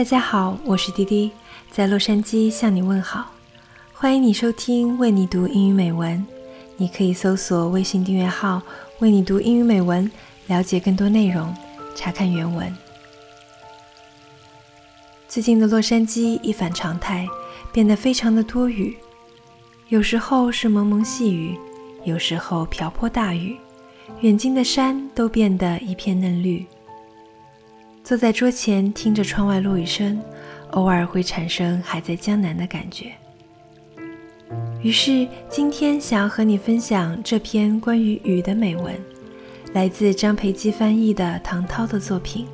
大家好，我是滴滴，在洛杉矶向你问好。欢迎你收听为你读英语美文。你可以搜索微信订阅号“为你读英语美文”，了解更多内容，查看原文。最近的洛杉矶一反常态，变得非常的多雨，有时候是蒙蒙细雨，有时候瓢泼大雨，远近的山都变得一片嫩绿。坐在桌前，听着窗外落雨声，偶尔会产生还在江南的感觉。于是，今天想要和你分享这篇关于雨的美文，来自张培基翻译的唐涛的作品《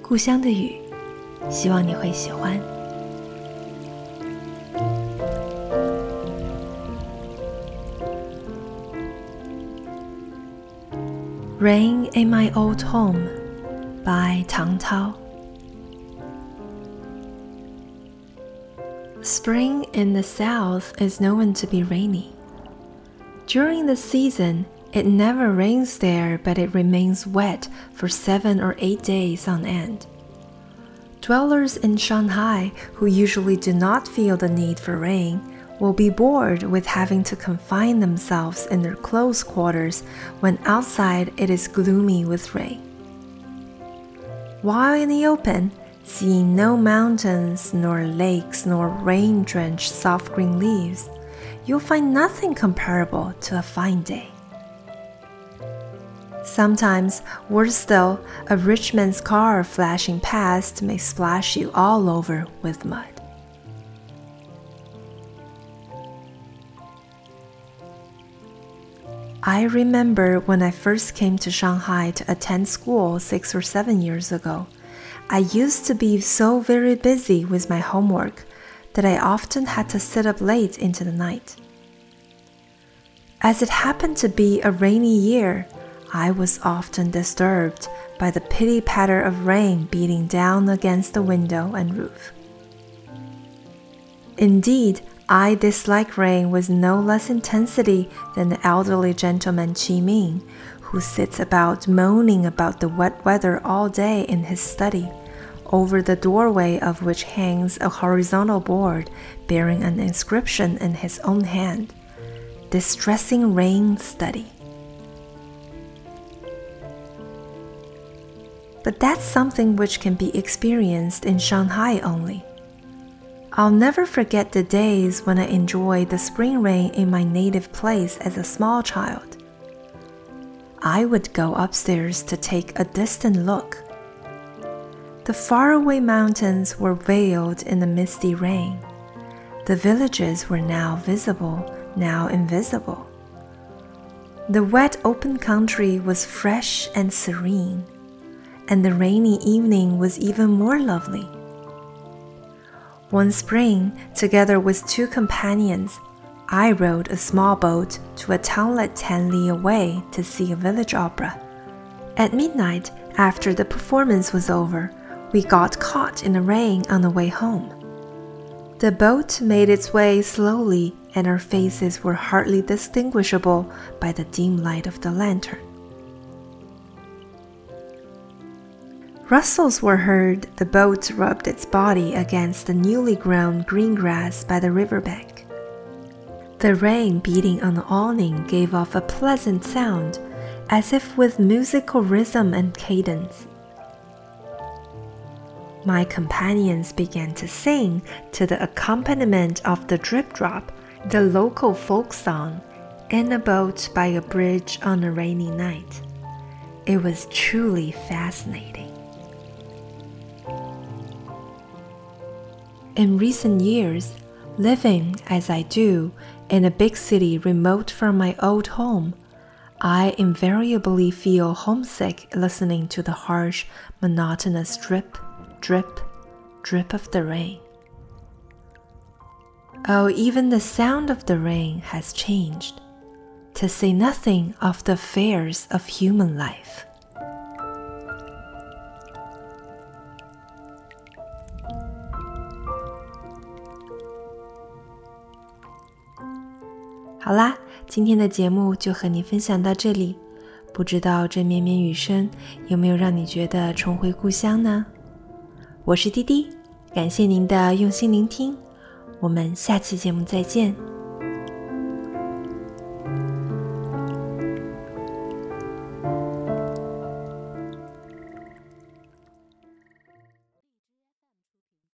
故乡的雨》，希望你会喜欢。Rain in my old home by Tang Tao. Spring in the south is known to be rainy. During the season, it never rains there, but it remains wet for seven or eight days on end. Dwellers in Shanghai, who usually do not feel the need for rain, will be bored with having to confine themselves in their close quarters when outside it is gloomy with rain. While in the open, seeing no mountains, nor lakes, nor rain drenched soft green leaves, you'll find nothing comparable to a fine day. Sometimes, worse still, a rich man's car flashing past may splash you all over with mud. I remember when I first came to Shanghai to attend school six or seven years ago. I used to be so very busy with my homework that I often had to sit up late into the night. As it happened to be a rainy year, I was often disturbed by the pitty patter of rain beating down against the window and roof. Indeed, I dislike rain with no less intensity than the elderly gentleman Qi Ming, who sits about moaning about the wet weather all day in his study, over the doorway of which hangs a horizontal board bearing an inscription in his own hand Distressing Rain Study. But that's something which can be experienced in Shanghai only. I'll never forget the days when I enjoyed the spring rain in my native place as a small child. I would go upstairs to take a distant look. The faraway mountains were veiled in the misty rain. The villages were now visible, now invisible. The wet open country was fresh and serene, and the rainy evening was even more lovely. One spring, together with two companions, I rowed a small boat to a townlet ten li away to see a village opera. At midnight, after the performance was over, we got caught in the rain on the way home. The boat made its way slowly, and our faces were hardly distinguishable by the dim light of the lantern. Rustles were heard, the boat rubbed its body against the newly grown green grass by the river bank. The rain beating on the awning gave off a pleasant sound, as if with musical rhythm and cadence. My companions began to sing to the accompaniment of the drip drop, the local folk song, in a boat by a bridge on a rainy night. It was truly fascinating. In recent years, living as I do in a big city remote from my old home, I invariably feel homesick listening to the harsh, monotonous drip, drip, drip of the rain. Oh, even the sound of the rain has changed, to say nothing of the affairs of human life. 好啦，今天的节目就和你分享到这里。不知道这绵绵雨声有没有让你觉得重回故乡呢？我是滴滴，感谢您的用心聆听，我们下期节目再见。